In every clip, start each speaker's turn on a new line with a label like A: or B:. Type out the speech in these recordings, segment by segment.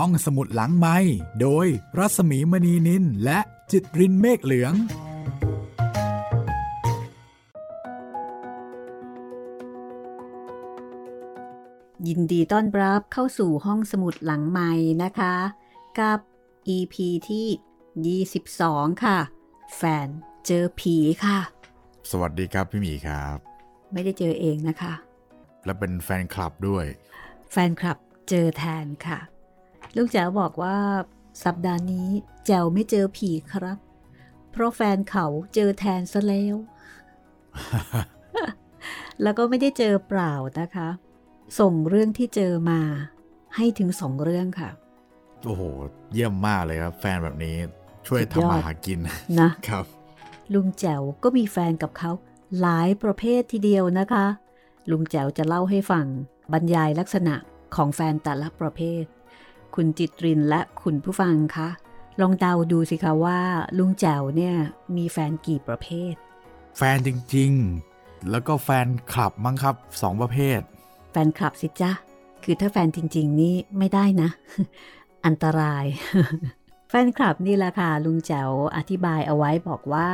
A: ห้องสมุดหลังไม้โดยรัสมีมณีนินและจิตรินเมฆเหลือง
B: ยินดีต้อนรับเข้าสู่ห้องสมุดหลังไม้นะคะ กับ EP ที่ 22 ค่ะ แฟนเจอผีค่ะ
A: สวัสดีครับพี่หมีครับ
B: ไม่ได้เจอเองนะคะ
A: และเป็นแฟนคลับด้วย
B: แฟนคลับเจอแทนค่ะ ลูกแจ๋วบอกว่าสัปดาห์นี้แจ๋วไม่เจอผีครับ เพราะแฟนเขาเจอแทนซะแล้ว แล้วก็ไม่ได้เจอเปล่านะคะ ส่งเรื่องที่เจอมาให้ถึงสองเรื่องค่ะ
A: โอ้โห เยี่ยมมากเลยครับ แฟนแบบนี้ช่วย
B: สุดยอด
A: ทำมาหากิน
B: นะ
A: ครับ
B: ลุงแจ๋วก็มีแฟนกับเขาหลายประเภททีเดียวนะคะ ลุงแจ๋วจะเล่าให้ฟังบรรยายลักษณะของแฟนแต่ละประเภท คุณจิตรินและคุณผู้ฟังคะลองเดาดูสิคะว่า ลุงแจ๋วเนี่ยมีแฟนกี่ประเภท
A: แฟนจริงๆ แล้วก็แฟนคลับมั้งครับสองประเภท
B: แฟนคลับสิจ๊ะคือถ้าแฟนจริง ๆ นี่ไม่ได้นะ อันตราย แฟนคลับนี่แหละค่ะลุงแจ๋วอธิบายเอาไว้บอกว่า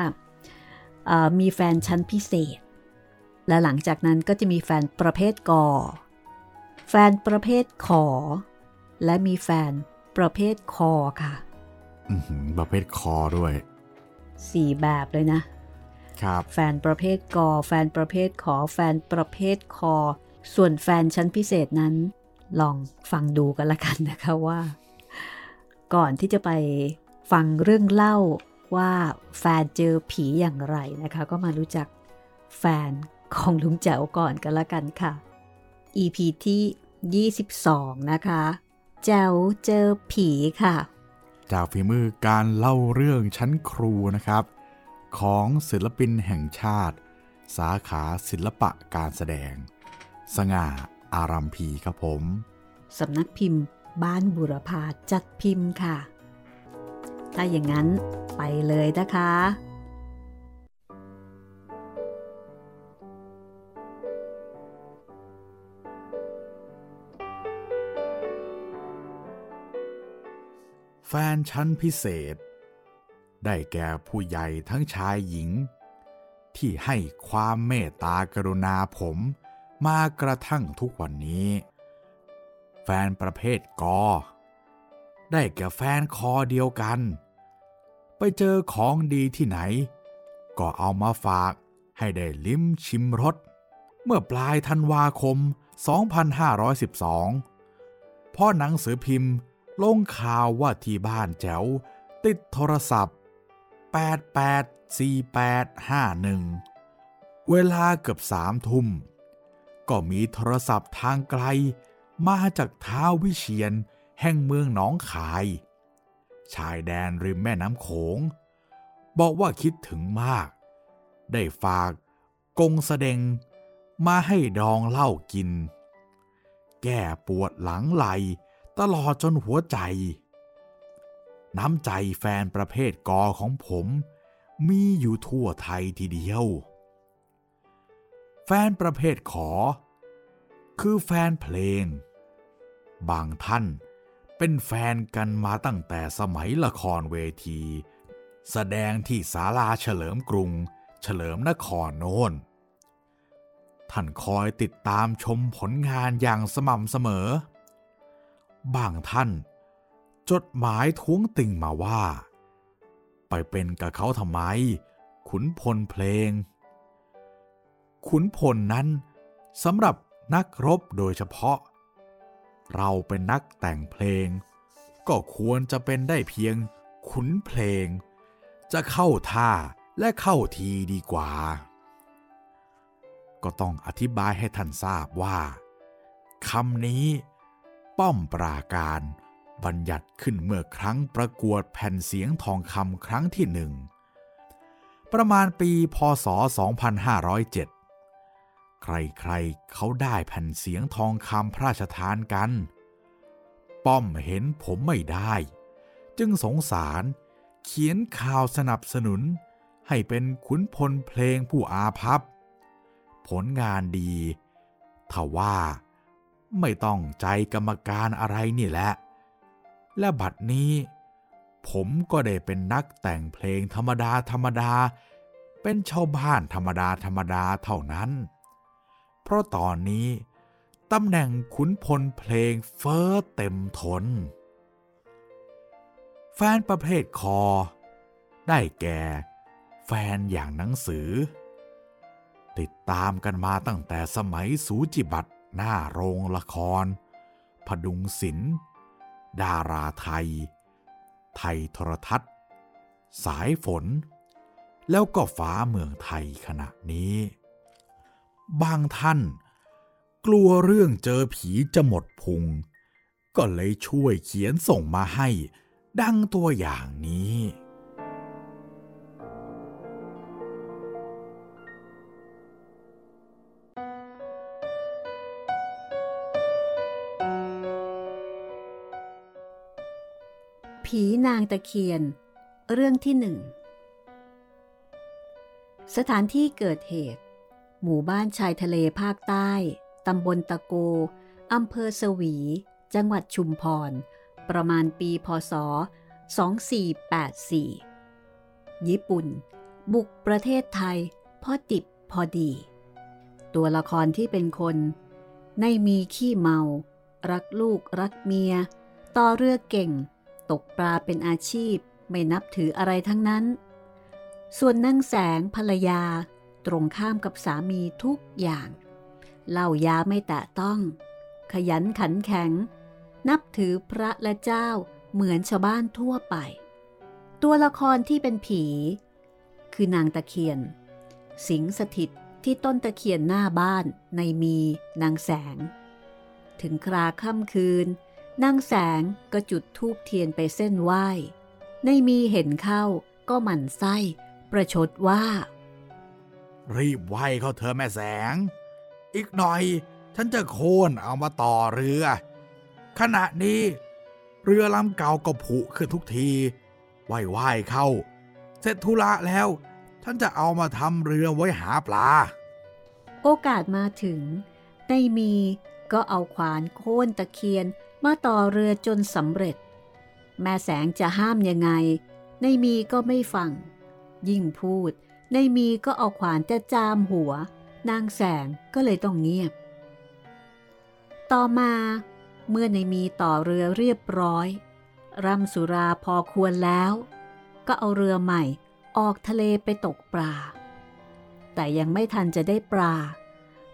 B: เอ่อมีแฟนชั้นพิเศษ และหลังจากนั้นก็จะมีแฟนประเภทกอแฟนประเภทขอ และมีแฟนประเภทคอค่ะ
A: อื้อหือประเภทคอด้วย
B: สี่แบบเลยนะ
A: ครับ
B: แฟนประเภทกอ แฟนประเภทขอ แฟนประเภทคอ ส่วนแฟนชั้นพิเศษนั้น ลองฟังดูกันละกันนะคะว่า ก่อนที่จะไปฟังเรื่องเล่าว่าแฟนเจอผีอย่างไรนะคะ ก็มารู้จักแฟนของลุงแจ๋วก่อนกันละกันค่ะ EP ที่ 22 นะคะ แจ๋วเจอผีค่ะ
A: จากฝีมือการเล่าเรื่องชั้นครูนะครับ ของศิลปินแห่งชาติ สาขาศิลปะการแสดง สง่าอารัมพีครับผม
B: สำนักพิมพ์บ้านบุรพาจัดพิมพ์ค่ะ ถ้าอย่างนั้นไปเลยนะคะ
A: แฟนชั้นพิเศษ ได้แก่ผู้ใหญ่ทั้งชายหญิง ที่ให้ความเมตตากรุณาผมมากระทั่งทุกวันนี้ แฟนประเภทกอ ได้แก่แฟนคอเดียวกัน ไปเจอของดีที่ไหน ก็เอามาฝากให้ได้ลิ้มชิมรสเมื่อปลายธันวาคม 2512 พ่อหนังสือพิมพ์ ลงข่าวว่าที่บ้านแจ๋วติดโทรศัพท์ 884851 เวลาเกือบสามทุ่ม ก็มีโทรศัพท์ทางไกล มาจากท้าววิเชียนแห่งเมืองหนองคาย ชายแดนริมแม่น้ำโขง บอกว่าคิดถึงมาก ได้ฝากกงสดงมาให้ดองเหล้ากิน แก้ปวดหลังไหล ตลอดจนหัวใจ น้ำใจแฟนประเภทกอของผมมีอยู่ทั่วไทยทีเดียว แฟนประเภทขอ คือแฟนเพลง บางท่านเป็นแฟนกันมาตั้งแต่สมัยละครเวที แสดงที่ศาลาเฉลิมกรุง เฉลิมนครโน้นท่านคอยติดตามชมผลงานอย่างสม่ำเสมอ บางท่าน จดหมายท้วงติ่งมาว่า ไปเป็นกับเขาทำไม ขุนพลเพลง ขุนพลนั้นสำหรับนักรบโดยเฉพาะ เราเป็นนักแต่งเพลง ก็ควรจะเป็นได้เพียงขุนเพลง จะเข้าท่าและเข้าทีดีกว่า ก็ต้องอธิบายให้ท่านทราบว่าคำนี้ ป้อมปราการ บัญญัติขึ้นเมื่อครั้งประกวดแผ่นเสียงทองคำครั้งที่หนึ่ง ประมาณปีพศ 2507 ใครๆเขาได้แผ่นเสียงทองคำพระราชทานกัน ป้อมเห็นผมไม่ได้ จึงสงสารเขียนข่าวสนับสนุนให้เป็นขุนพลเพลงผู้อาภัพ ผลงานดีทว่า ไม่ต้องใจกรรมการอะไรนี่แหละ และบัดนี้ ผมก็ได้เป็นนักแต่งเพลงธรรมดาธรรมดา เป็นชาวบ้านธรรมดาธรรมดาเท่านั้น เพราะตอนนี้ตำแหน่งขุนพลเพลงเฟ้อเต็มทน แฟนประเภทคอ ได้แก่ แฟนอย่างหนังสือ ติดตามกันมาตั้งแต่สมัยสูจิบัตร หน้าโรงละคร พดุงศิลป์ ดาราไทย ไทยโทรทัศน์ สายฝน แล้วก็ฟ้าเมืองไทยขณะนี้ บางท่าน กลัวเรื่องเจอผีจะหมดพุง ก็เลยช่วยเขียนส่งมาให้ ดังตัวอย่างนี้
B: ผีนางตะเคียน เรื่องที่หนึ่ง สถานที่เกิดเหตุ หมู่บ้านชายทะเลภาคใต้ ตำบลตะโก อำเภอสวี จังหวัดชุมพร ประมาณปีพศ 2484 ญี่ปุ่น บุกประเทศไทยพอดิบพอดี ตัวละครที่เป็นคน ในมีขี้เมา รักลูกรักเมีย ต่อเรือเก่ง ตกปลาเป็นอาชีพไม่นับถืออะไรทั้งนั้น ส่วนนั่งแสงภรรยาตรงข้ามกับสามีทุกอย่างเหล้ายาไม่แตะต้อง ขยันขันแข็ง นับถือพระและเจ้าเหมือนชาวบ้านทั่วไป ตัวละครที่เป็นผี คือนางตะเคียน สิงสถิตที่ต้นตะเคียนหน้าบ้านในมีนางแสง ถึงคราค่ำคืน นางแสงก็จุดทูบเทียนไปเส้นไหว้ ในมีเห็นเข้าก็หมั่นไส้ ประชดว่า
A: รีบไหวเขาเธอแม่แสง อีกหน่อยฉันจะโค่นเอามาต่อเรือ ขณะนี้ เรือลำเก่าก็ผุขึ้นทุกทีไหวไหวเข้า เสร็จธุระแล้ว ฉันจะเอามาทำเรือไว้หาปลา
B: โอกาสมาถึงในมีก็เอาขวานโค่นตะเคียน มาต่อเรือจนสำเร็จ แม่แสงจะห้ามยังไง ในมีก็ไม่ฟัง ยิ่งพูด ในมีก็เอาขวานจะจามหัว นางแสงก็เลยต้องเงียบ ต่อมาเมื่อในมีต่อเรือเรียบร้อย ร่ำสุราพอควรแล้ว ก็เอาเรือใหม่ออกทะเลไปตกปลา แต่ยังไม่ทันจะได้ปลา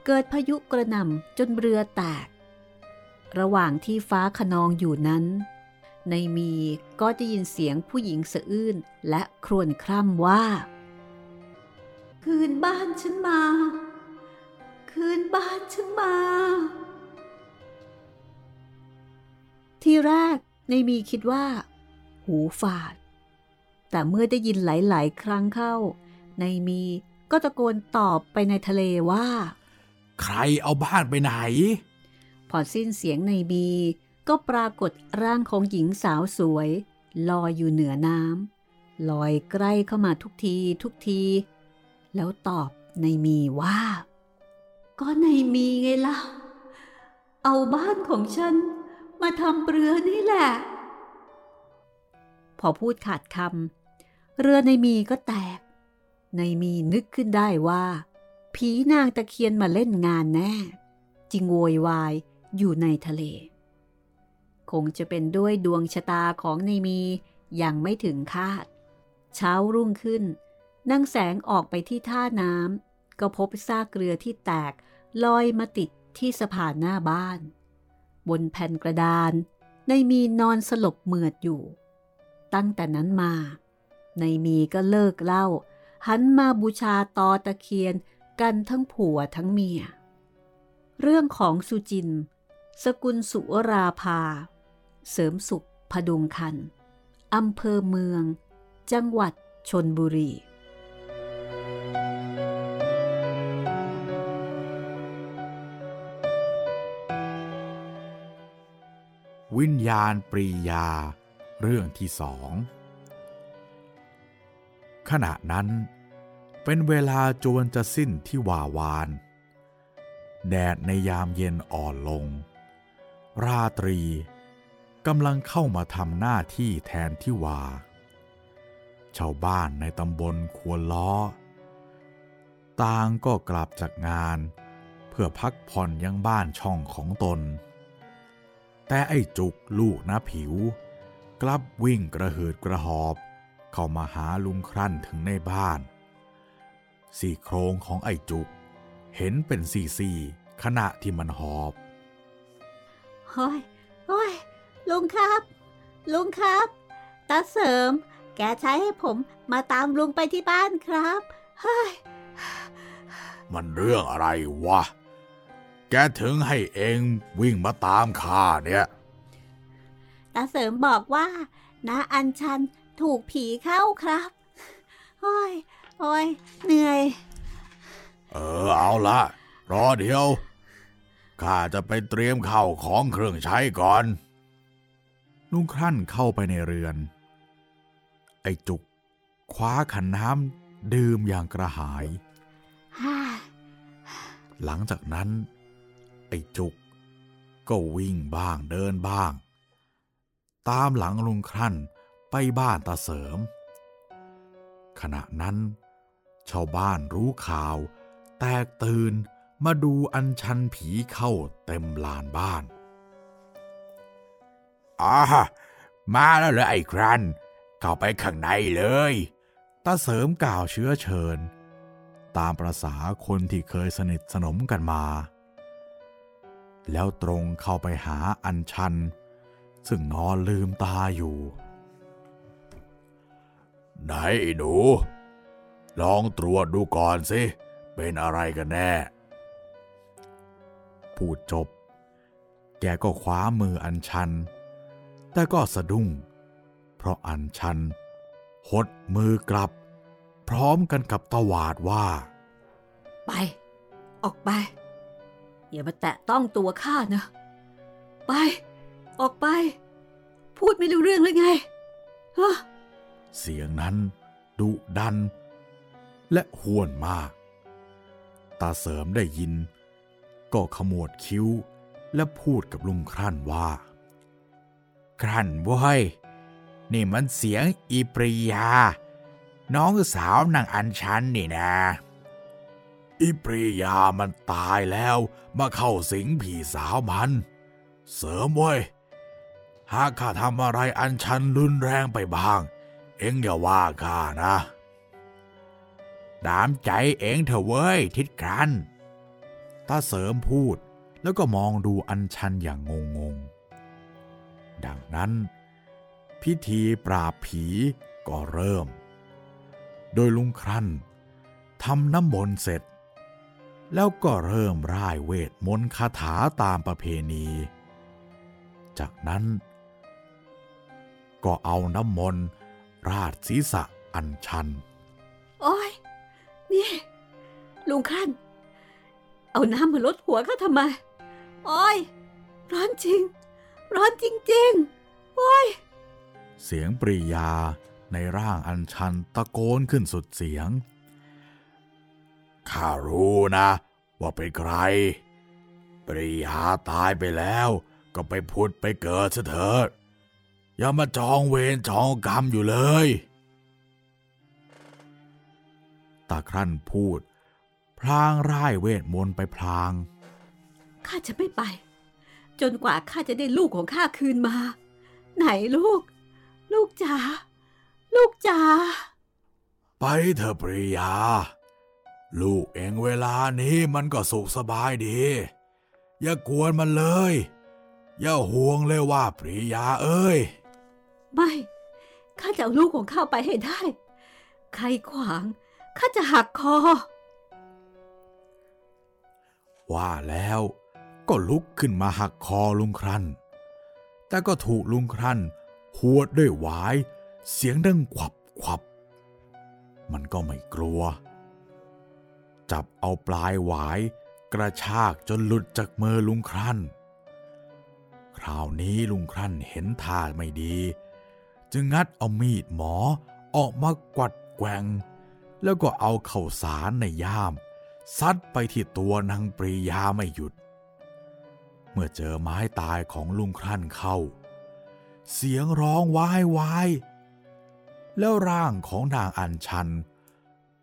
B: เกิดพายุกระหน่ำจนเรือแตก ระหว่างที่ฟ้าขนองอยู่นั้น ในมีก็จะยินเสียงผู้หญิงสะอื้นและครวญคร่ำว่า คืนบ้านฉันมา คืนบ้านฉันมา ที่แรกในมีคิดว่า หูฝาด แต่เมื่อได้ยินหลาย ๆ ครั้งเข้า ในมีก็ตะโกนตอบไปในทะเลว่า
A: ใครเอาบ้านไปไหน
B: พอสิ้นเสียงในบี ก็ปรากฏร่างของหญิงสาวสวย ลอยอยู่เหนือน้ำลอยใกล้เข้ามาทุกทีทุกที แล้วตอบในมีว่า ก็ในมีไงล่ะ เอาบ้านของฉันมาทำเรือนี่แหละ พอพูดขาดคำเรือในมีก็แตก ในมีนึกขึ้นได้ว่า ผีนางตะเคียนมาเล่นงานแน่จิงโวยวาย อยู่ในทะเล คงจะเป็นด้วยดวงชะตาของในมียังไม่ถึงคาด เช้ารุ่งขึ้นนั่งแสงออกไปที่ท่าน้ำก็พบซากเรือที่แตกลอยมาติดที่สะพานหน้าบ้าน บนแผ่นกระดาน ในมีนอนสลบเหมือดอยู่ ตั้งแต่นั้นมา ในมีก็เลิกเล่า หันมาบูชาตอตะเคียนกันทั้งผัวทั้งเมีย เรื่องของสุจิน สกุลสุวราภา เสริมสุขพดุงคันอำเภอเมือง จังหวัดชนบุรี
A: วิญญาณปรียา เรื่องที่สอง ขณะนั้น เป็นเวลาจวนจะสิ้นที่วาวาน แดดในยามเย็นอ่อนลง ราตรีกำลังเข้ามาทำหน้าที่แทนที่วา ชาวบ้านในตำบลควนล้อ ต่างก็กลับจากงาน เพื่อพักผ่อนยังบ้านช่องของตน แต่ไอ้จุกลูกนะผิว กลับวิ่งกระหืดกระหอบ เข้ามาหาลุงครั่นถึงในบ้าน สี่โครงของไอ้จุก เห็นเป็นสี่สี่ขณะที่มันหอบ
B: เฮ้ยเฮ้ยลุงครับ ลุงครับ ตาเสริม แกใช้ให้ผมมาตามลุงไปที่บ้านครับ เฮ้ย
A: มันเรื่องอะไรวะ แกถึงให้เองวิ่งมาตามข้าเนี่ย
B: ตาเสริมบอกว่าน้าอัญชันถูกผีเข้าครับโอ้ยโอ้ยเหนื่อย
A: เออเอาละรอเดี๋ยว ข้าจะไปเตรียมข้าวของเครื่องใช้ก่อน ลุงครั่นเข้าไปในเรือน ไอ้จุก คว้าขันน้ำดื่มอย่างกระหาย หลังจากนั้น ไอ้จุก ก็วิ่งบ้างเดินบ้าง ตามหลังลุงครั่นไปบ้านตาเสริม ขณะนั้น ชาวบ้านรู้ข่าว แตกตื่น มาดูอัญชันผีเข้าเต็มลานบ้านอ่ามาแล้วเหรอไอ้ครัน เข้าไปข้างในเลยตาเสริมกล่าวเชื้อเชิญ ตามประษาคนที่เคยสนิทสนมกันมา แล้วตรงเข้าไปหาอัญชัน ซึ่งนอนลืมตาอยู่ ไหนไอ้หนู ลองตรวจดูก่อนสิ เป็นอะไรกันแน่ พูดจบ แกก็คว้ามืออัญชัน แต่ก็สะดุ้ง เพราะอัญชัน หดมือกลับ พร้อมกันกับตวาดว่า
B: ไป ออกไป อย่ามาแตะต้องตัวข้านะ ไป ออกไป พูดไม่รู้เรื่องเลยไงฮะ
A: เสียงนั้นดุดัน และห้วนมาก ตาเสริมได้ยิน ก็ขมวดคิ้ว และพูดกับลุงครั่นว่า ครั่นเว้ย นี่มันเสียงอีปริยา น้องสาวนางอัญชันนี่นะ อีปริยามันตายแล้วมาเข้าสิงผีสาวมัน เสริมเว้ย หากข้าทำอะไรอันชันรุนแรงไปบ้าง เอ็งอย่าว่าข้านะดามใจเอ็งเถอะเว้ยทิดกัน ตาเสริมพูดแล้วก็มองดูอันชันอย่างงงงๆดังนั้น พิธีปราบผีก็เริ่ม โดยลุงครั่นทำน้ำมนต์เสร็จ แล้วก็เริ่มร่ายเวทมนต์คาถาตามประเพณี จากนั้น ก็เอาน้ำมนต์ราดศีรษะอัญชัน
B: โอ้ยนี่ ลุงขั้น เอาน้ำมาลดหัวข้าทำไม โอ้ย ร้อนจริง ร้อนจริงๆ โอ้ย
A: เสียงปริยาในร่างอัญชันตะโกนขึ้นสุดเสียง ข้ารู้นะ ว่าเป็นใคร ปริยาตายไปแล้วก็ไปพุดไปเกิดซะเถิดอย่ามาจองเวรจองกรรมอยู่เลย ตาครั่นพูด พลางร่ายเวทมนต์ไปพลาง
B: ข้าจะไม่ไป จนกว่าข้าจะได้ลูกของข้าคืนมา ไหนลูก ลูกจ๋า ลูกจ๋า
A: ไปเถอะปริยา ลูกเองเวลานี้มันก็สุขสบายดี อย่ากวนมันเลย อย่าห่วงเลยว่าปริยาเอ้ย
B: ไม่ ข้าจะเอาลูกของข้าไปให้ได้ ใครขวาง ข้าจะหักคอ
A: ว่าแล้วก็ลุกขึ้นมาหักคอลุงครันแต่ก็ถูกลุงครันหวดด้วยหวาย เสียงดังขวับขวับ มันก็ไม่กลัว จับเอาปลายหวาย กระชากจนหลุดจากมือลุงครันคราวนี้ลุงครันเห็นท่าไม่ดี จึงงัดเอามีดหมอออกมากวัดแกว่ง แล้วก็เอาเข่าสารในย่าม ซัดไปที่ตัวนางปรียาไม่หยุด เมื่อเจอไม้ตายของลุงครั่นเข้า เสียงร้องวายวายแล้วร่างของนางอัญชัน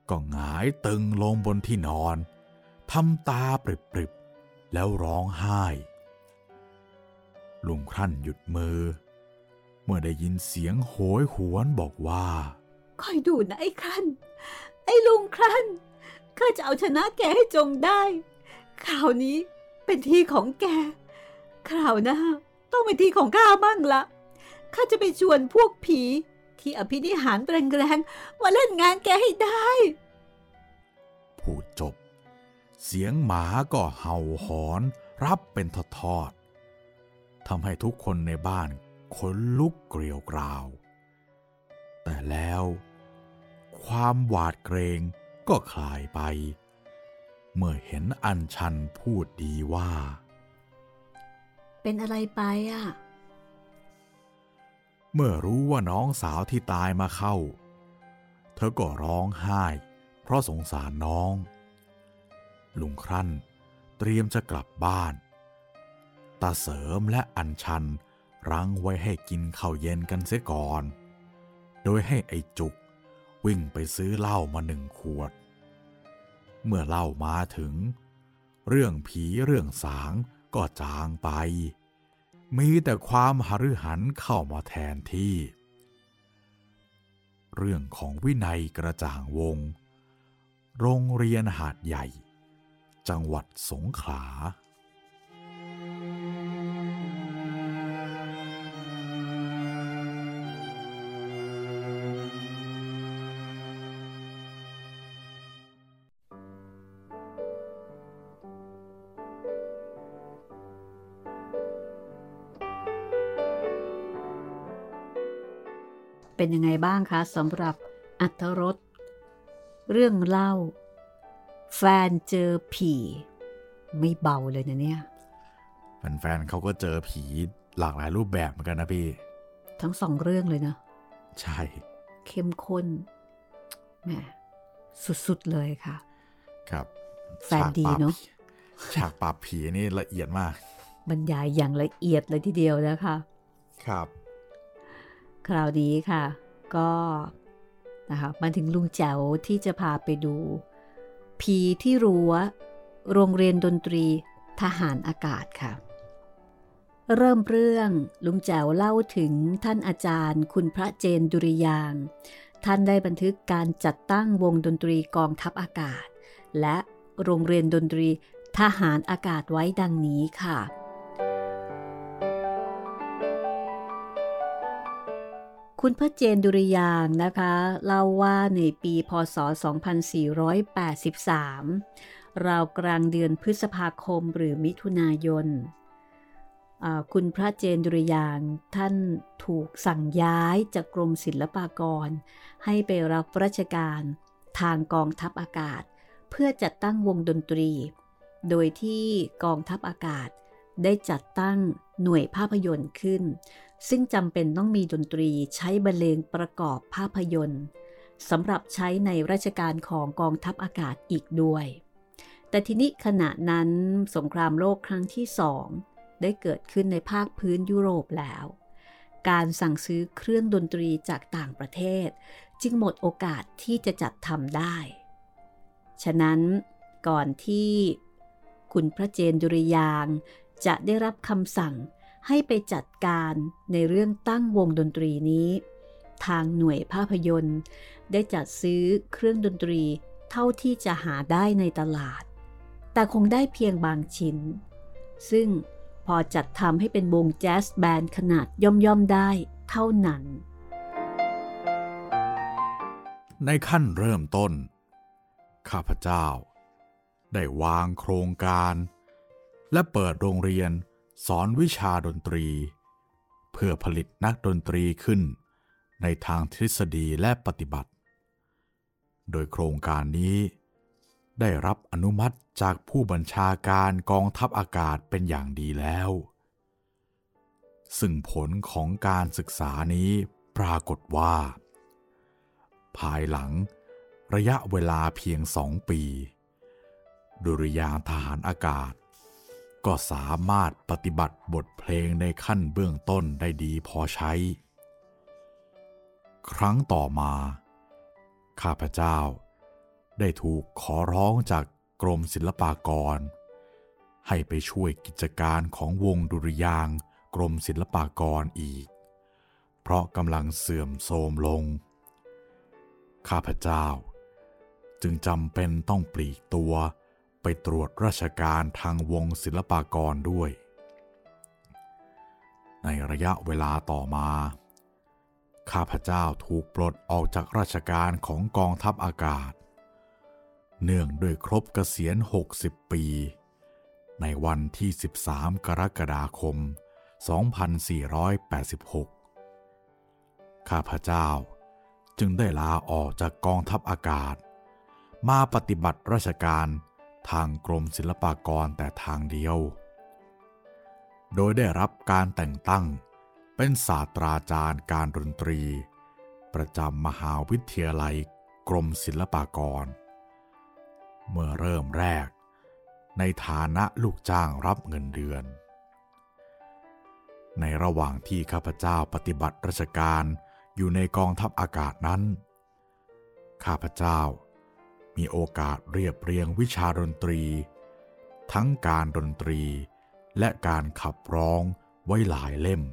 A: ก็หงายตึงลงบนที่นอนทำตาปริบๆ แล้วร้องไห้ ลุงครั่นหยุดมือ เมื่อได้ยินเสียงโหยหวนบอกว่า
B: คอยดูนะไอ้ครันไอ้ลุงครัน ข้าจะเอาชนะแกให้จงได้คราวนี้เป็นที่ของแก คราวหน้าต้องเป็นที่ของข้าบ้างละข้าจะไปชวนพวกผีที่อภินิหารแรงๆมาเล่นงานแกให้ได้
A: พูดจบ เสียงหมาก็เห่าหอนรับเป็นทอดๆทำให้ทุกคนในบ้านขนลุกเกลียวกราว แต่แล้ว ความหวาดเกรง ก็คลายไป เมื่อเห็นอัญชันพูดดีว่า
B: เป็นอะไรไปอะ
A: เมื่อรู้ว่าน้องสาวที่ตายมาเข้า เธอก็ร้องไห้ เพราะสงสารน้อง ลุงครั่นเตรียมจะกลับบ้าน ตาเสริมและอัญชันรั้งไว้ให้กินข้าวเย็นกันเสียก่อน โดยให้ไอ้จุก วิ่งไปซื้อเหล้ามาหนึ่งขวด เมื่อเหล้ามาถึง เรื่องผีเรื่องสางก็จางไป มีแต่ความหฤหันเข้ามาแทนที่ เรื่องของวินัยกระจ่างวง โรงเรียนหาดใหญ่ จังหวัดสงขลา
B: เป็นยังไงบ้างคะสำหรับอัธรสเรื่องเล่า แฟนเจอผี ไม่เบาเลยนะเนี่ย
A: แฟนๆเขาก็เจอผีหลากหลายรูปแบบเหมือนกันนะพี่
B: ทั้งสองเรื่องเลยนะ
A: ใช่
B: เข้มข้นแหมสุดๆเลยค่ะ
A: ครับ
B: แฟนดีเนอะ
A: ฉากปราบผีนี่ละเอียดมาก
B: บรรยายอย่างละเอียดเลยทีเดียวนะคะ
A: ครับ
B: คราวนี้ค่ะ ก็นะคะมาถึงลุงแจ๋วที่จะพาไปดูผีที่รั้วโรงเรียนดนตรีทหารอากาศค่ะ เริ่มเรื่องลุงแจ๋วเล่าถึงท่านอาจารย์ คุณพระเจนดุริยาง ท่านได้บันทึกการจัดตั้งวงดนตรีกองทัพอากาศ และโรงเรียนดนตรีทหารอากาศไว้ดังนี้ค่ะ คุณพระเจนดุริยาง์นะคะเล่าว่าในปีพศ 2483 ราวกลางเดือนพฤษภาคมหรือมิถุนายน คุณพระเจนดุริยาง์ท่านถูกสั่งย้ายจากกรมศิลปากร ให้ไปรับราชการทางกองทัพอากาศ เพื่อจัดตั้งวงดนตรี โดยที่กองทัพอากาศได้จัดตั้งหน่วยภาพยนตร์ขึ้น ซึ่งจำเป็นต้องมีดนตรีใช้บรรเลงประกอบภาพยนตร์สำหรับใช้ในราชการของกองทัพอากาศอีกด้วย แต่ทีนี้ขณะนั้นสงครามโลกครั้งที่สองได้เกิดขึ้นในภาคพื้นยุโรปแล้ว การสั่งซื้อเครื่องดนตรีจากต่างประเทศ จึงหมดโอกาสที่จะจัดทำได้ ฉะนั้นก่อนที่คุณพระเจนดุริยางจะได้รับคำสั่ง ให้ไปจัดการในเรื่องตั้งวงดนตรีนี้ ทางหน่วยภาพยนตร์ ได้จัดซื้อเครื่องดนตรีเท่าที่จะหาได้ในตลาด แต่คงได้เพียงบางชิ้น ซึ่งพอจัดทำให้เป็นวงแจ๊สแบนด์ขนาดย่อมๆได้เท่านั้น
A: ในขั้นเริ่มต้น ข้าพเจ้า ได้วางโครงการ และเปิดโรงเรียน สอนวิชาดนตรี เพื่อผลิตนักดนตรีขึ้นในทางทฤษฎีและปฏิบัติ โดยโครงการนี้ได้รับอนุมัติจากผู้บัญชาการกองทัพอากาศเป็นอย่างดีแล้ว ซึ่งผลของการศึกษานี้ปรากฏว่า ภายหลังระยะเวลาเพียงสองปี ดุริยางทหารอากาศ ก็สามารถปฏิบัติบทเพลงในขั้นเบื้องต้นได้ดีพอใช้ ครั้งต่อมา ข้าพเจ้า ได้ถูกขอร้องจากกรมศิลปากร ให้ไปช่วยกิจการของวงดุริยางกรมศิลปากรอีก เพราะกำลังเสื่อมโทรมลง ข้าพเจ้า จึงจำเป็นต้องปลีกตัว ไปตรวจราชการทางวงศิลปากรด้วย ในระยะเวลาต่อมา ข้าพเจ้าถูกปลดออกจากราชการของกองทัพอากาศ เนื่องด้วยครบเกษียณ 60 ปี ในวันที่ 13 กรกฎาคม 2486 ข้าพเจ้าจึงได้ลาออกจากกองทัพอากาศ มาปฏิบัติราชการ ทางกรมศิลปากรแต่ทางเดียว โดยได้รับการแต่งตั้งเป็นศาสตราจารย์การดนตรี ประจำมหาวิทยาลัยกรมศิลปากร เมื่อเริ่มแรก ในฐานะลูกจ้างรับเงินเดือน ในระหว่างที่ข้าพเจ้าปฏิบัติราชการอยู่ในกองทัพอากาศนั้น ข้าพเจ้า มีโอกาสเรียบเรียงวิชาดนตรี ทั้งการดนตรีและการขับร้องไว้หลายเล่ม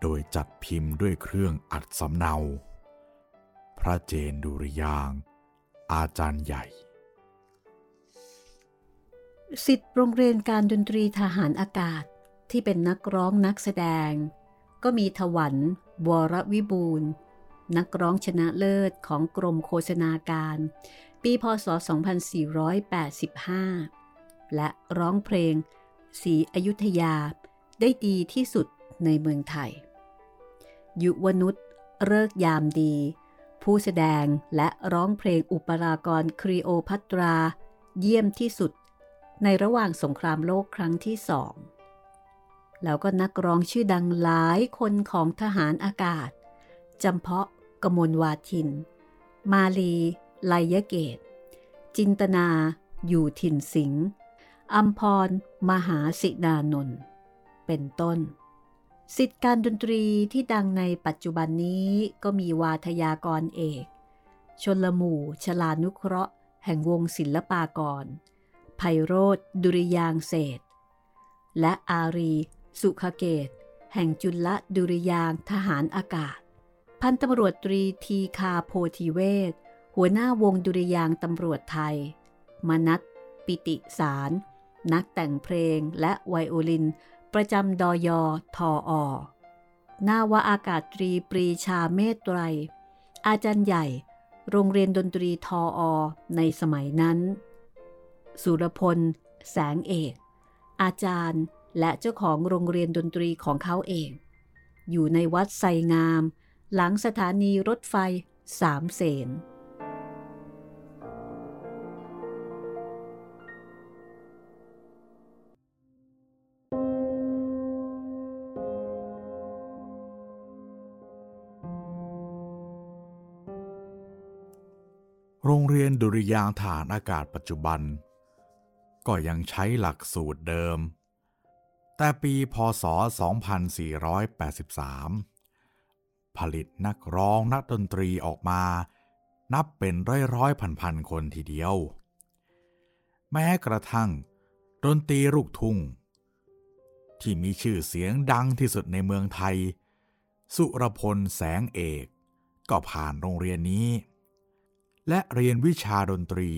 A: โดยจัดพิมพ์ด้วยเครื่องอัดสำเนา พระเจนดุริยาง อาจารย์ใหญ่
B: สิทธิ์โรงเรียนการดนตรีทหารอากาศที่เป็นนักร้องนักแสดง ก็มีถวันวรวิบูลนักร้องชนะเลิศของกรมโฆษณาการ ปีพศ 2485 และร้องเพลงสีอยุธยาได้ดีที่สุดในเมืองไทย ยุวนุษย์เลิกยามดี ผู้แสดงและร้องเพลงอุปรากรครีโอพัตรา เยี่ยมที่สุด ในระหว่างสงครามโลกครั้งที่สอง แล้วก็นักร้องชื่อดังหลายคนของทหารอากาศจำเพาะกมลวาทิน มาลี ไลยเกต จินตนา อยู่ถิ่นสิงอัมพร มหาสิดานนท์เป็นต้น สิทธิการดนตรีที่ดังในปัจจุบันนี้ก็มีวาทยากรเอก ชนละหมู่ ชลานุเคราะห์ แห่งวงศิลปากรไพโรธดุริยางเศษ และอารี สุขเกต แห่งจุลดุริยางทหารอากาศ พันตำรวจตรีทีคาโพธิเวศ หัวหน้าวงดุริยางตำรวจไทย มนัตปิติสาร นักแต่งเพลงและไวโอลิน ประจำดอยอทออนาวาอากาศตรีปรีชาเมตไตร อาจารย์ใหญ่ โรงเรียนดนตรีทออในสมัยนั้น สุรพล แสงเอก อาจารย์และเจ้าของโรงเรียนดนตรีของเขาเอง อยู่ในวัดไซงาม หลังสถานีรถไฟสามเสน
A: โรงเรียนดุริยางฐานอากาศปัจจุบัน ก็ยังใช้หลักสูตรเดิม แต่ปีพศ 2483 ผลิตนักร้องนักดนตรีออกมา นับเป็นร้อยร้อยพันพันคนทีเดียว แม้กระทั่งดนตรีลูกทุ่ง ที่มีชื่อเสียงดังที่สุดในเมืองไทย สุรพลแสงเอก ก็ผ่านโรงเรียนนี้ และเรียนวิชาดนตรี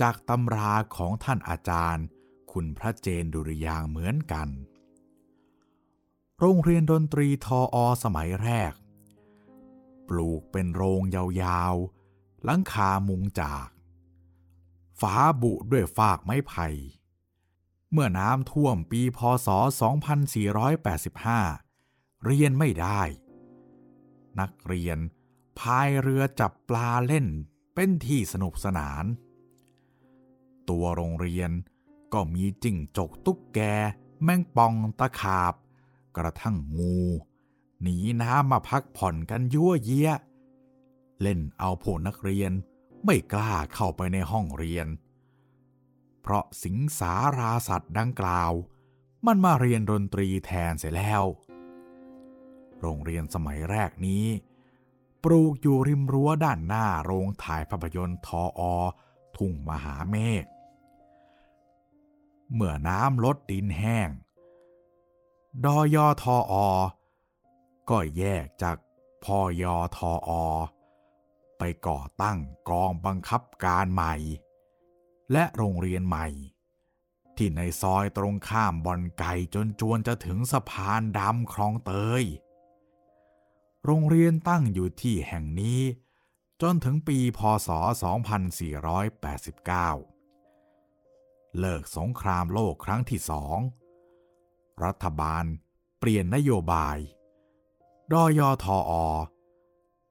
A: จากตำราของท่านอาจารย์ คุณพระเจนดุริยางเหมือนกัน โรงเรียนดนตรีทออสมัยแรก ปลูกเป็นโรงยาวๆ หลังคามุงจาก ฝาบุด้วยฟากไม้ไผ่ เมื่อน้ำท่วมปีพศ 2485 เรียนไม่ได้ นักเรียนพายเรือจับปลาเล่น เป็นที่สนุกสนาน ตัวโรงเรียนก็มีจิ้งจกตุ๊กแก แมงป่องตะขาบ กระทั่งงู หนีน้ำมาพักผ่อนกันยั่วเยี้ย เล่นเอาผู้นักเรียนไม่กล้าเข้าไปในห้องเรียนเพเพราะสิงสาราสัตว์ดังกล่าว มันมาเรียนดนตรีแทนเสียแล้ว โรงเรียนสมัยแรกนี้ ปลูกอยู่ริมรั้วด้านหน้าโรงถ่ายภาพยนตร์ทออ ทุ่งมหาเมฆ เมื่อน้ำลดดินแห้ง ดอยอทออ ก็แยกจากพอยอทออ ไปก่อตั้งกองบังคับการใหม่ และโรงเรียนใหม่ ที่ในซอยตรงข้ามบอนไก่จนจวนจะถึงสะพานดำคลองเตย โรงเรียนตั้งอยู่ที่แห่งนี้ จนถึงปีพศ 2489 เลิกสงครามโลกครั้งที่สองรัฐบาลเปลี่ยนนโยบาย ดอยอทออ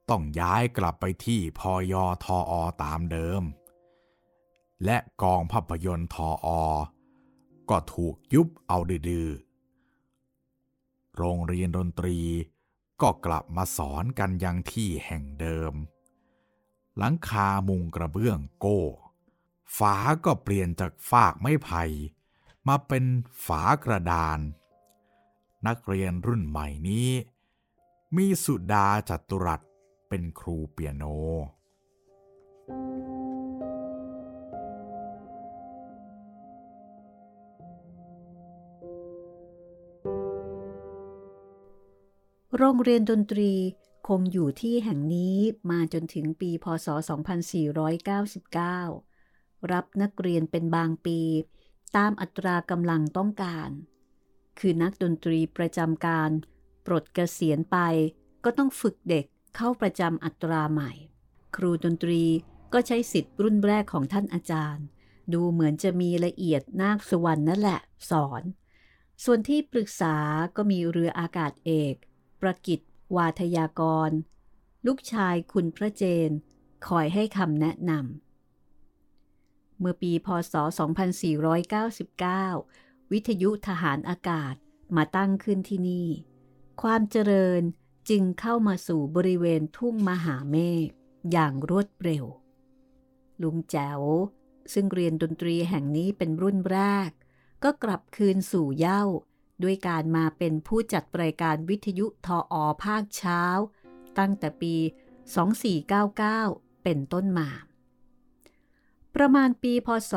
A: ต้องย้ายกลับไปที่พอยอทออตามเดิม และกองภาพยนตร์ทออก็ถูกยุบเอาดื้อโรงเรียนดนตรี ก็กลับมาสอนกันยังที่แห่งเดิม หลังคามุงกระเบื้องโก้ ฝาก็เปลี่ยนจากฝากไม้ไผ่มาเป็นฝากระดาน นักเรียนรุ่นใหม่นี้ มีสุดาจัตุรัสเป็นครูเปียโน
B: โรงเรียนดนตรีคงอยู่ที่แห่งนี้มาจนถึงปีพศ 2499 รับนักเรียนเป็นบางปี ตามอัตรากำลังต้องการ คือนักดนตรีประจำการ ปลดเกษียณไปก็ต้องฝึกเด็กเข้าประจำอัตราใหม่ ครูดนตรีก็ใช้สิทธิ์รุ่นแรกของท่านอาจารย์ ดูเหมือนจะมีละเอียดนาคสุวรรณนั่นแหละ สอน ส่วนที่ปรึกษาก็มีเรืออากาศเอก ประกิตวาทยากร ลูกชายคุณพระเจน คอยให้คำแนะนำ เมื่อปีพศ 2499 วิทยุทหารอากาศมาตั้งขึ้นที่นี่ ความเจริญจึงเข้ามาสู่บริเวณทุ่งมหาเมฆอย่างรวดเร็ว ลุงแจ๋ว ซึ่งเรียนดนตรีแห่งนี้เป็นรุ่นแรก ก็กลับคืนสู่เย้า ด้วยการมาเป็นผู้จัดรายการวิทยุทออภาคเช้า ตั้งแต่ปี 2499 เป็นต้นมา ประมาณปีพศ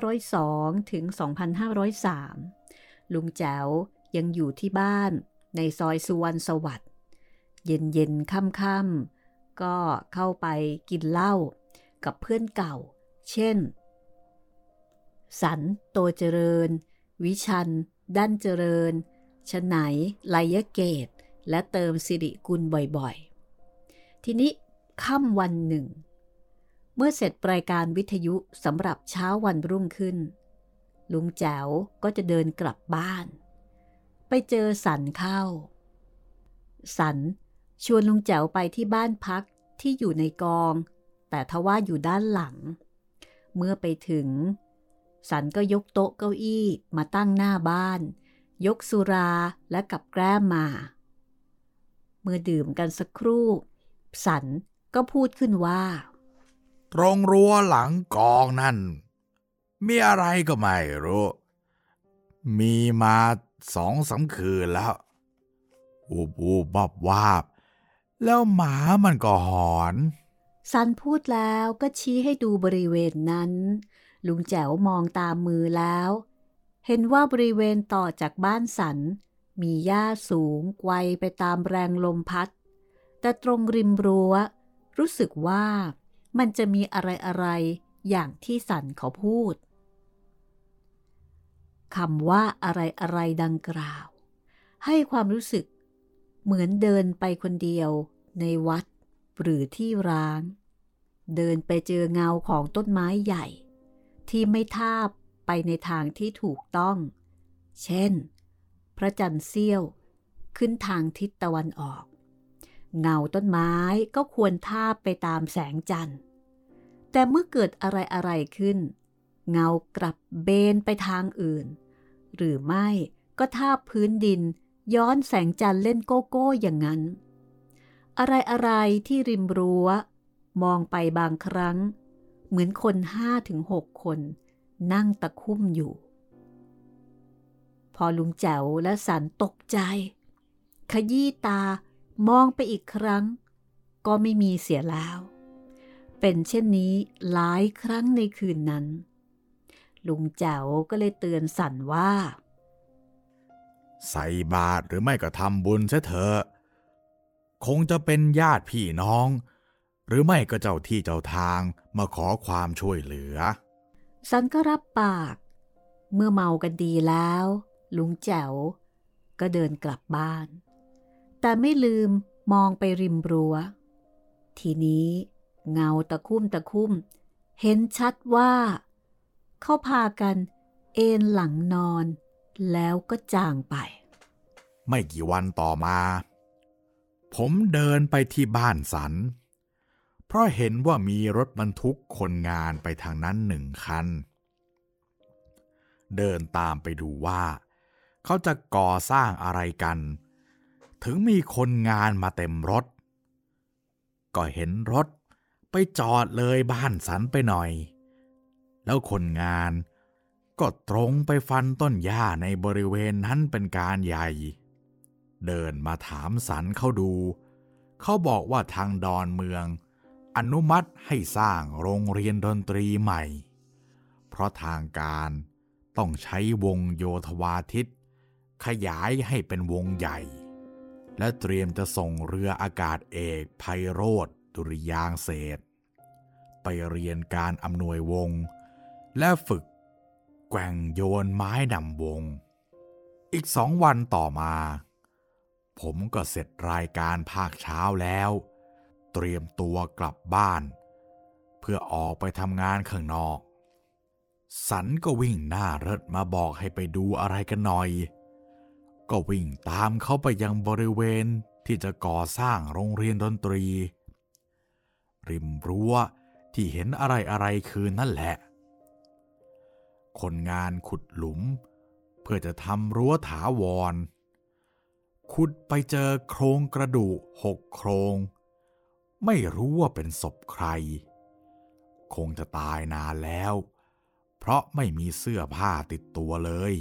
B: 2502 ถึง 2503 ลุงแจ๋วยังอยู่ที่บ้านในซอยสุวรรณสวัสดิ์เย็นเย็นค่ำค่ำๆก็เข้าไปกินเหล้ากับเพื่อนเก่า เช่น สัน โตเจริญ วิชัน ดั้นเจริญชไหนไลยเกต และเติมสิริกุลบ่อยๆ ทีนี้ค่ำวันหนึ่ง เมื่อเสร็จรายการวิทยุสำหรับเช้าวันรุ่งขึ้น ลุงแจ๋วก็จะเดินกลับบ้าน ไปเจอสันเข้า สันชวนลุงแจ๋วไปที่บ้านพักที่อยู่ในกอง แต่ทว่าอยู่ด้านหลัง เมื่อไปถึง สันก็ยกโต๊ะเก้าอี้มาตั้งหน้าบ้าน ยกสุราและกับแกล้มมา เมื่อดื่มกันสักครู่ สันก็พูดขึ้นว่า
A: ตรงรั้วหลังกองนั่น มีอะไรก็ไม่รู้ มีมาสองสามคืนแล้ว อูบอูบวับวาบ แล้วหมามันก็หอน
B: สันพูดแล้วก็ชี้ให้ดูบริเวณนั้น ลุงแจ๋วมองตามมือแล้ว เห็นว่าบริเวณต่อจากบ้านสัน มีหญ้าสูงไกวไปตามแรงลมพัด แต่ตรงริมรั้ว รู้สึกว่ามันจะมีอะไรอะไรอย่างที่สันเขาพูดคำว่าอะไรอะไรดังกล่าว ให้ความรู้สึก เหมือนเดินไปคนเดียวในวัดหรือที่ร้าง เดินไปเจอเงาของต้นไม้ใหญ่ ที่ไม่ทาบไปในทางที่ถูกต้อง เช่น พระจันทร์เสี้ยวขึ้นทางทิศตะวันออก เงาต้นไม้ก็ควรทาบไปตามแสงจันทร์ แต่เมื่อเกิดอะไรอะไรขึ้น เงากลับเบนไปทางอื่น หรือไม่ก็ทาบพื้นดินย้อนแสงจันทร์เล่นโกโก้อย่างนั้น อะไรอะไรที่ริมรั้ว มองไปบางครั้ง เหมือนคนห้าถึงหกคน นั่งตะคุ่มอยู่ พอลุงแจ๋วและสันตกใจ ขยี้ตามองไปอีกครั้ง ก็ไม่มีเสียแล้ว เป็นเช่นนี้หลายครั้งในคืนนั้น ลุงแจ๋วก็เลยเตือนสันว่า
A: ใส่บาตรหรือไม่ก็ทำบุญซะเถอะ คงจะเป็นญาติพี่น้อง หรือไม่ก็เจ้าที่เจ้าทางมาขอความช่วยเหลือ
B: สันก็รับปาก เมื่อเมากันดีแล้ว ลุงแจ๋ว ก็เดินกลับบ้าน แต่ไม่ลืมมองไปริมรัว้ว ทีนี้เงาตะคุ่มตะคุ่ม เห็นชัดว่า เขาพากันเอนหลังนอนแล้วก็จางไป
A: ไม่กี่วันต่อมา ผมเดินไปที่บ้านสัน เพราะเห็นว่ามีรถบรรทุกคนงานไปทางนั้นหนึ่งคัน เดินตามไปดูว่า เขาจะก่อสร้างอะไรกัน ถึงมีคนงานมาเต็มรถ ก็เห็นรถไปจอดเลยบ้านสันไปหน่อย แล้วคนงานก็ตรงไปฟันต้นหญ้าในบริเวณนั้นเป็นการใหญ่ เดินมาถามสันเขาดู เขาบอกว่าทางดอนเมือง อนุมัติให้สร้างโรงเรียนดนตรีใหม่ เพราะทางการต้องใช้วงโยธวาทิต ขยายให้เป็นวงใหญ่ และเตรียมจะส่งเรืออากาศเอกไพโรธดุริยางเศษ ไปเรียนการอำนวยวง และฝึกแกว่งโยนไม้นำวง อีกสองวันต่อมา ผมก็เสร็จรายการภาคเช้าแล้ว เตรียมตัวกลับบ้าน เพื่อออกไปทำงานข้างนอก สันก็วิ่งหน้ารถมาบอกให้ไปดูอะไรกันหน่อย ก็วิ่งตามเขาไปยังบริเวณที่จะก่อสร้างโรงเรียนดนตรี ริมรั้วที่เห็นอะไรอะไรคืนนั่นแหละ คนงานขุดหลุม เพื่อจะทำรั้วถาวร ขุดไปเจอโครงกระดูกหกโครง ไม่รู้ว่าเป็นศพใคร คงจะตายนานแล้ว เพราะไม่มีเสื้อผ้าติดตัวเลย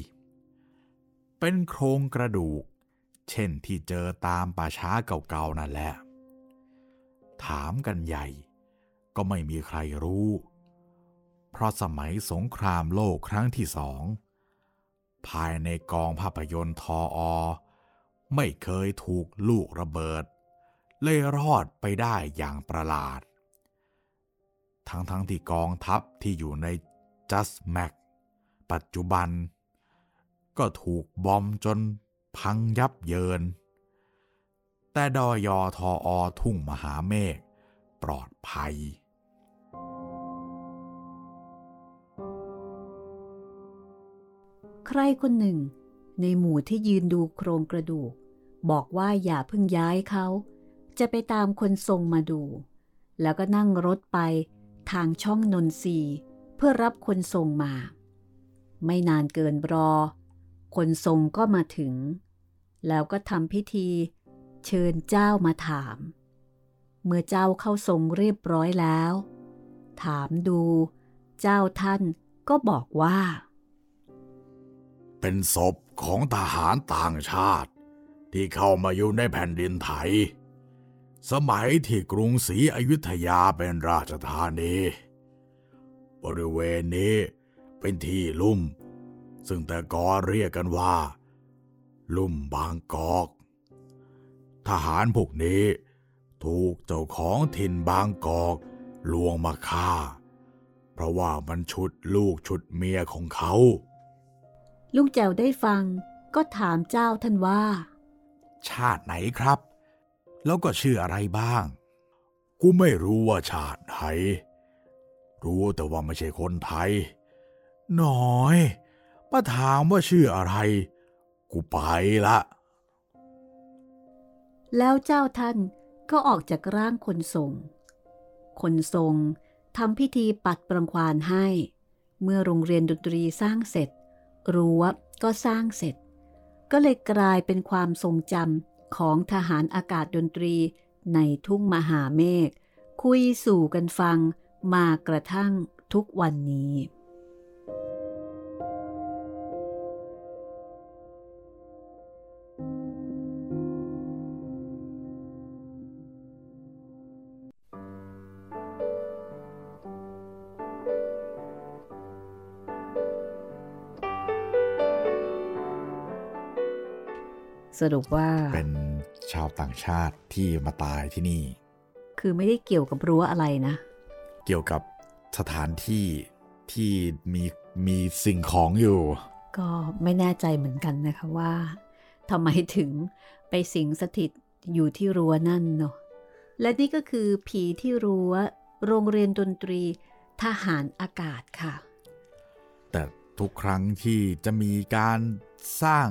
A: เป็นโครงกระดูก เช่นที่เจอตามป่าช้าเก่าๆนั่นแหละ ถามกันใหญ่ ก็ไม่มีใครรู้ เพราะสมัยสงครามโลกครั้งที่สอง ภายในกองภาพยนตร์ทออ ไม่เคยถูกลูกระเบิด เลยรอดไปได้อย่างประหลาด ทั้งๆทที่กองทัพที่อยู่ในจัสแม็กปัจจุบัน ก็ถูกบอมจนพังยับเยิน แต่ดอยอทออทุ่งมหาเมฆปลอดภัย
B: ใครคนหนึ่ง ในหมู่ที่ยืนดูโครงกระดูก บอกว่าอย่าเพิ่งย้ายเขา จะไปตามคนทรงมาดู แล้วก็นั่งรถไปทางช่องนนทรีเพื่อรับคนทรงมา ไม่นานเกินรอ คนทรงก็มาถึง แล้วก็ทำพิธี เชิญเจ้ามาถาม เมื่อเจ้าเข้าทรงเรียบร้อยแล้ว ถามดู เจ้าท่านก็บอกว่า
A: เป็นศพของทหารต่างชาติ ที่เข้ามาอยู่ในแผ่นดินไทย สมัยที่กรุงศรีอยุธยาเป็นราชธานี บริเวณนี้เป็นที่ลุ่ม ซึ่งแต่ก่อนเรียกกันว่า ลุ่มบางกอก ทหารพวกนี้ถูกเจ้าของถิ่นบางกอกลวงมาฆ่า เพราะว่ามันฉุดลูกฉุดเมียของเขา
B: ลุงแจวได้ฟังก็ถามเจ้าท่านว่า
A: ชาติไหนครับ แล้วก็ชื่ออะไรบ้าง กูไม่รู้ว่าชาติไหน รู้แต่ว่าไม่ใช่คนไทย น้อยมาถามว่าชื่ออะไร กูไปละ
B: แล้วเจ้าท่านก็ออกจากร่างคนทรง คนทรงทำพิธีปัดปรังควานให้ เมื่อโรงเรียนดนตรีสร้างเสร็จ รั้วก็สร้างเสร็จ ก็เลยกลายเป็นความทรงจำ ของทหารอากาศดนตรีในทุ่งมหาเมฆคุยสู่กันฟังมากระทั่งทุกวันนี้ สรุปว่า
A: เป็น ชาวต่างชาติที่มาตายที่นี่
B: คือไม่ได้เกี่ยวกับรั้วอะไรนะ
A: เกี่ยวกับสถานที่ที่มีมีสิ่งของอยู่
B: ก็ไม่แน่ใจเหมือนกันนะคะว่าทำไมถึงไปสิงสถิตอยู่ที่รั้วนั่นเนาะและนี่ก็คือผีที่รั้วโรงเรียนดนตรีทหารอากาศค่ะ
A: แต่ทุกครั้งที่จะมีการสร้าง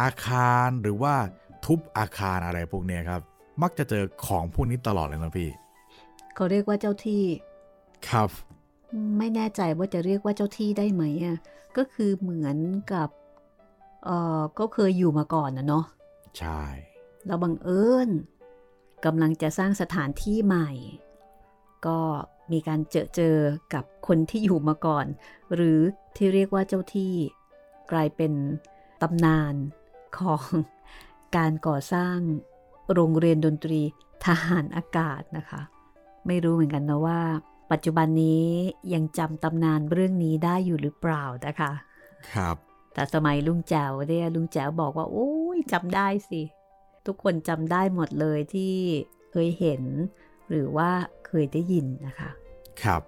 A: อาคารหรือว่า ทุบอาคารอะไรพวกเนี้ยครับ มักจะเจอของพวกนี้ตลอดเลยนะพี่
B: เขาเรียกว่าเจ้าที่
A: ครับ
B: ไม่แน่ใจว่าจะเรียกว่าเจ้าที่ได้ไหมอะก็คือเหมือนกับเออก็เคยอยู่มาก่อนนะเนาะ
A: ใช่
B: แล้วบังเอิญกำลังจะสร้างสถานที่ใหม่ ก็มีการเจอเจอกับคนที่อยู่มาก่อน หรือที่เรียกว่าเจ้าที่กลายเป็นตำนานของ การก่อสร้างโรงเรียนดนตรีทหารอากาศนะคะ ไม่รู้เหมือนกันนะว่า ปัจจุบันนี้ยังจำตำนานเรื่องนี้ได้อยู่หรือเปล่านะคะ
A: ครับ
B: แต่สมัยลุงแจ๋วเนี่ยลุงแจ๋วบอกว่า โอ้ยจำได้สิ ทุกคนจำได้หมดเลยที่เคยเห็น หรือว่าเคยได้ยินนะคะ
A: ครับ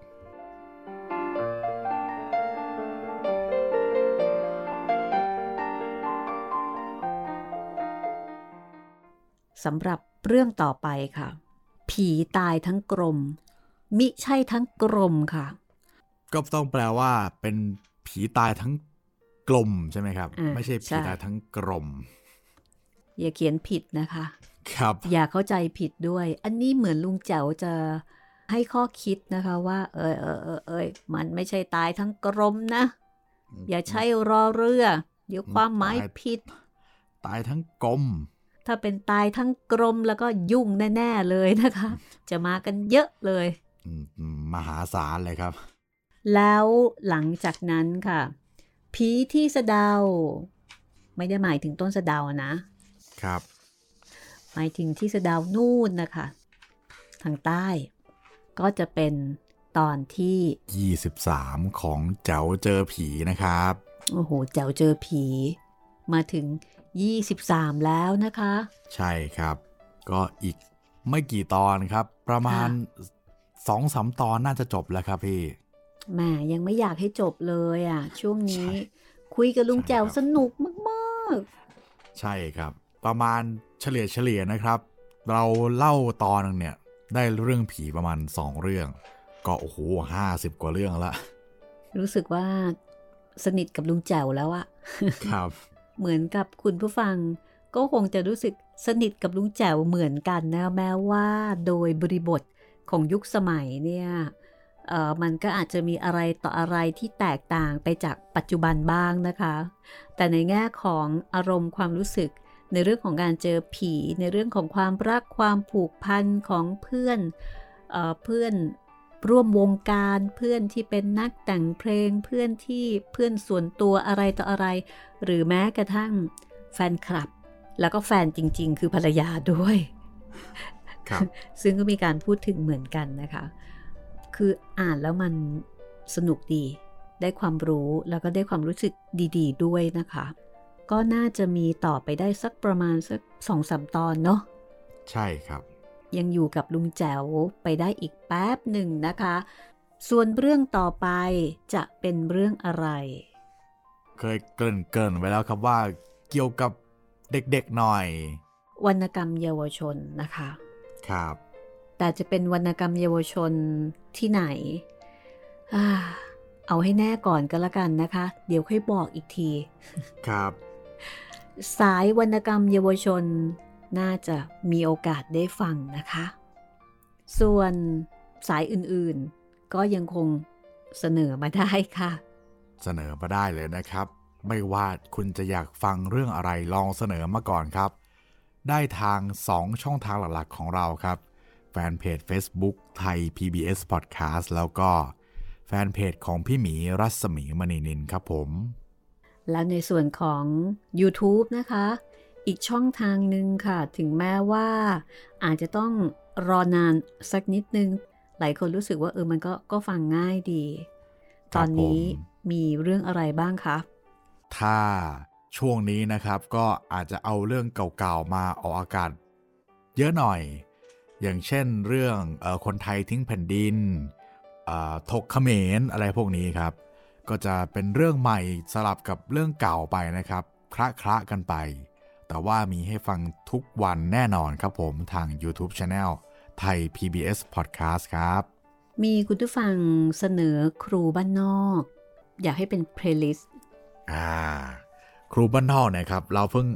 B: สำหรับเรื่องต่อไปค่ะ ผีตายทั้งกรม มิใช่ทั้งกรมค่ะ
A: ก็ต้องแปลว่า เป็นผีตายทั้งกลมใช่ไหมครับ
B: อ่า
A: ไม่ใช่
B: ใช่
A: ผีตายทั้งกลม
B: อย่าเขียนผิดนะคะ
A: ครับ
B: อย่าเข้าใจผิดด้วย อันนี้เหมือนลุงแจ๋วจะให้ข้อคิดนะคะว่า เอยเอยเอยเอยมันไม่ใช่ตายทั้งกรมนะ อย่าใช้รอเรือ เดี๋ยวความหมายผิด
A: ตายทั้งกลม
B: ถ้าเป็นตายทั้งกรมแล้วก็ยุ่งแน่ ๆ เลยนะคะ จะมากันเยอะเลย
A: อืมมหาศาลเลยครับ
B: แล้วหลังจากนั้นค่ะ ผีที่สะเดา ไม่ได้หมายถึงต้นสะเดานะ
A: ครับ
B: หมายถึงที่สะเดานู่นนะคะ ทางใต้ ก็จะเป็นตอนที่
A: 23 ของเจ๋วเจอผีนะครับ
B: โอ้โหแจ๋วเจอผี มาถึง 23 แล้วนะคะ
A: ใช่ครับ ก็อีกไม่กี่ตอนครับ ประมาณสองสามตอนน่าจะจบแล้วครับพี่
B: แหมยังไม่อยากให้จบเลยอะ ช่วงนี้
A: ใช่
B: คุยกับลุงแจ๋ว
A: ใช่ครับ
B: สนุกมาก
A: ใช่ครับ ประมาณเฉลี่ยเฉลี่ยนะครับ เราเล่าตอนหนึงเนี่ย ได้เรื่องผีประมาณ2เรื่อง ก็โอ้โหห้าสิบกว่าเรื่องละ
B: ๆรู้สึกว่าสนิทกับลุงแจ๋วแล้วอะ
A: ครับ
B: เหมือนกับคุณผู้ฟัง ก็คงจะรู้สึกสนิทกับลุงแจ๋วเหมือนกันนะแม้ว่าโดยบริบทของยุคสมัยเนี่ยมันก็อาจจะมีอะไรต่ออะไรที่แตกต่างไปจากปัจจุบันบ้างนะคะ แต่ในแง่ของอารมณ์ความรู้สึก ในเรื่องของการเจอผี ในเรื่องของความรักความผูกพันของเพื่อนเอเพื่อน ร่วมวงการเพื่อนที่เป็นนักแต่งเพลงเพื่อนที่เพื่อนส่วนตัวอะไรต่ออะไร หรือแม้กระทั่งแฟนคลับ แล้วก็แฟนจริง ๆ คือภรรยาด้วย
A: ครับ
B: ซึ่งก็มีการพูดถึงเหมือนกันนะคะ คืออ่านแล้วมันสนุกดี ได้ความรู้แล้วก็ได้ความรู้สึกดี ๆ ด้วยนะคะ ก็น่าจะมีต่อไปได้สักประมาณสักสองสามตอนเนาะ
A: ใช่ครับ
B: ยังอยู่กับลุงแจ๋วไปได้อีกแป๊บหนึ่งนะคะ ส่วนเรื่องต่อไปจะเป็นเรื่องอะไร
A: เคยเกริ่นเกรินๆไว้แล้วครับว่าเกี่ยวกับเด็กๆหน่อย
B: วรรณกรรมเยาวชนนะคะ
A: ครับ
B: แต่จะเป็นวรรณกรรมเยาวชนที่ไหนอ่าเอาให้แน่ก่อนก็แล้วกันนะคะ เดี๋ยวค่อยบอกอีกที
A: ครับ
B: สายวรรณกรรมเยาวชน น่าจะมีโอกาสได้ฟังนะคะ ส่วนสายอื่นๆ ก็ยังคงเสนอมาได้ค่ะ
A: เสนอมาได้เลยนะครับ ไม่ว่าคุณจะอยากฟังเรื่องอะไรลองเสนอมาก่อนครับ ได้ทาง 2 ช่องทางหลักๆของเราครับ แฟนเพจ Facebook ไทย PBS Podcast แล้วก็แฟนเพจของพี่หมีรัศมีมณีนินครับผม
B: แล้วในส่วนของ YouTube นะคะ อีกช่องทางหนึ่งค่ะ ถึงแม้ว่าอาจจะต้องรอนานสักนิดนึง หลายคนรู้สึกว่าเออมันก็ก็ฟังง่ายดี ตอนนี้
A: ม
B: มีเรื่องอะไรบ้างคะ
A: ถ้าช่วงนี้นะครับก็อาจจะเอาเรื่องเก่าๆมาออกอากาศ เยอะหน่อย อย่างเช่นเรื่องออคนไทยทิ้งแผ่นดินเอ่อถกเขมรอะไรพวกนี้ครับ ก็จะเป็นเรื่องใหม่สลับกับเรื่องเก่าไปนะครับคละคละกันไป แต่ว่ามีให้ฟังทุกวันแน่นอนครับผมทาง YouTube Channel ไทย PBS Podcast ครับ
B: มีคุณผู้ฟังเสนอครูบ้านนอก อยากให้เป็นเพลย์ลิสต์
A: อ่า ครูบ้านนอกนะครับ เราเพิ่ง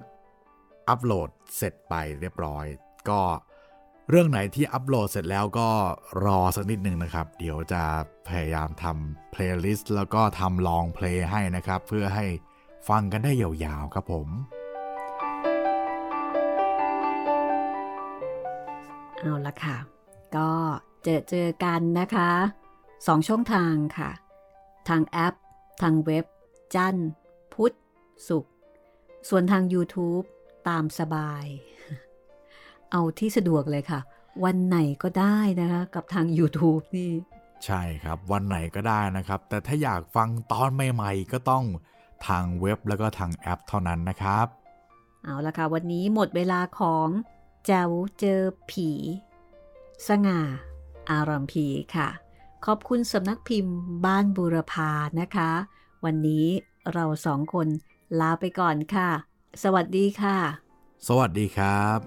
A: อัปโหลดเสร็จไปเรียบร้อย ก็เรื่องไหนที่อัปโหลดเสร็จแล้วก็รอสักนิดหนึ่งนะครับ เดี๋ยวจะพยายามทำเพลย์ลิสต์แล้วก็ทำลองเพลงให้นะครับ เพื่อให้ฟังกันได้ยาวๆครับผม
B: เอาละค่ะ ก็เจอเจอกันนะคะสองช่องทางค่ะ ทางแอป ทางเว็บ จันทร์พุธศุกร์ส่วนทาง YouTube ตามสบาย เอาที่สะดวกเลยค่ะ วันไหนก็ได้นะคะ กับทาง YouTube นี่
A: ใช่ครับวันไหนก็ได้นะครับ แต่ถ้าอยากฟังตอนใหม่ๆ ก็ต้องทางเว็บแล้วก็ทางแอปเท่านั้นนะครับ
B: เอาละค่ะ วันนี้หมดเวลาของ แจวเจอผี สง่า อารมพีค่ะ ขอบคุณสำนักพิมพ์บ้านบูรพานะคะ วันนี้เราสองคนลาไปก่อนค่ะ สวัสดีค่ะ
A: สวัสดีครับ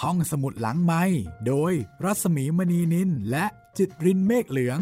A: ห้องสมุดหลังไม้โดยรัสมีมณีนินและจิตรินเมฆเหลือง